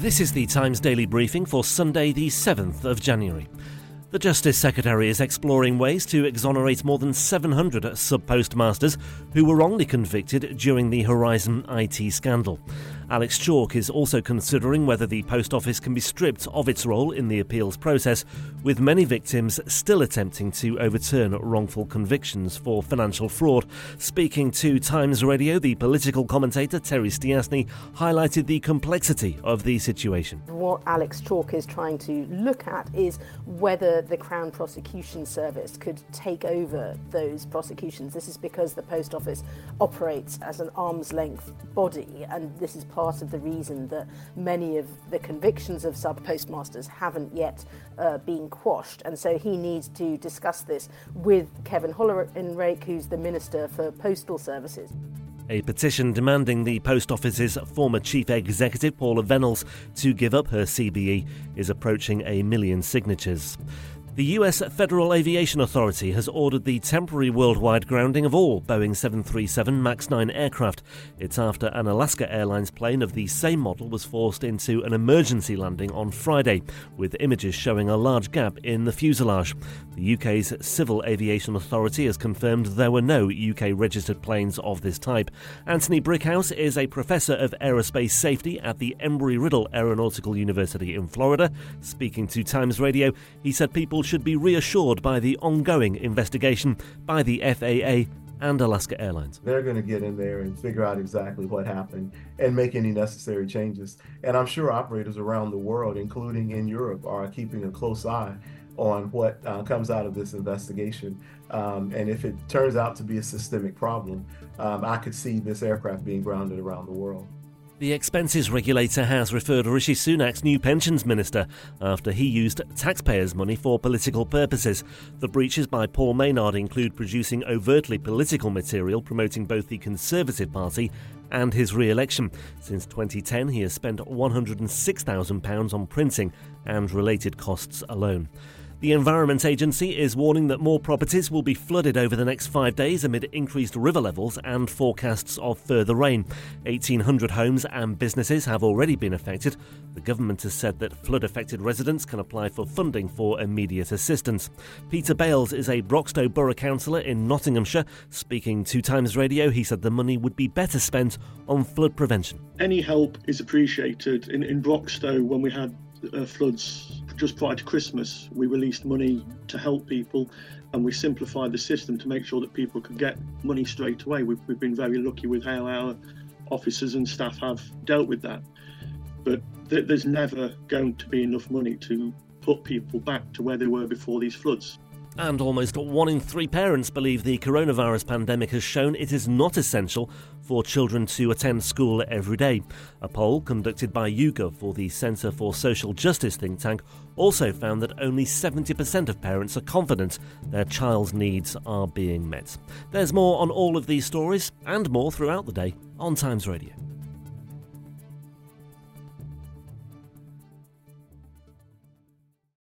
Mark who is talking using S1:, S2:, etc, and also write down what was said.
S1: This is the Times Daily Briefing for Sunday, the 7th of January. The Justice Secretary is exploring ways to exonerate more than 700 sub postmasters who were wrongly convicted during the Horizon IT scandal. Alex Chalk is also considering whether the Post Office can be stripped of its role in the appeals process, with many victims still attempting to overturn wrongful convictions for financial fraud. Speaking to Times Radio, the political commentator Terry Stiasny highlighted the complexity of the situation.
S2: What Alex Chalk is trying to look at is whether the Crown Prosecution Service could take over those prosecutions. This is because the Post Office operates as an arm's length body, and this is part part of the reason that many of the convictions of sub postmasters haven't yet uh, been quashed. And so he needs to discuss this with Kevin Hollinrake, who's the Minister for Postal Services.
S1: A petition demanding the Post Office's former chief executive, Paula Vennells, to give up her CBE is approaching a million signatures. The US Federal Aviation Authority has ordered the temporary worldwide grounding of all Boeing 737 MAX 9 aircraft. It's after an Alaska Airlines plane of the same model was forced into an emergency landing on Friday, with images showing a large gap in the fuselage. The UK's Civil Aviation Authority has confirmed there were no UK registered planes of this type. Anthony Brickhouse is a professor of aerospace safety at the Embry Riddle Aeronautical University in Florida. Speaking to Times Radio, he said people should be reassured by the ongoing investigation by the FAA and Alaska Airlines.
S3: They're going to get in there and figure out exactly what happened and make any necessary changes. And I'm sure operators around the world, including in Europe, are keeping a close eye on what uh, comes out of this investigation. Um, and if it turns out to be a systemic problem, um, I could see this aircraft being grounded around the world.
S1: The expenses regulator has referred Rishi Sunak's new pensions minister after he used taxpayers' money for political purposes. The breaches by Paul Maynard include producing overtly political material promoting both the Conservative Party and his re election. Since 2010, he has spent £106,000 on printing and related costs alone. The Environment Agency is warning that more properties will be flooded over the next five days amid increased river levels and forecasts of further rain. 1,800 homes and businesses have already been affected. The government has said that flood affected residents can apply for funding for immediate assistance. Peter Bales is a Broxtowe Borough Councillor in Nottinghamshire. Speaking to Times Radio, he said the money would be better spent on flood prevention.
S4: Any help is appreciated. In, in when we had uh, floods just prior to Christmas, we released money to help people and we simplified the system to make sure that people could get money straight away. We've, we've been very lucky with how our officers and staff have dealt with that. But th- there's never going to be enough money to put people back to where they were before these floods.
S1: And almost one in three parents believe the coronavirus pandemic has shown it is not essential for children to attend school every day. A poll conducted by YouGov for the Centre for Social Justice think tank also found that only 70% of parents are confident their child's needs are being met. There's more on all of these stories and more throughout the day on Times Radio.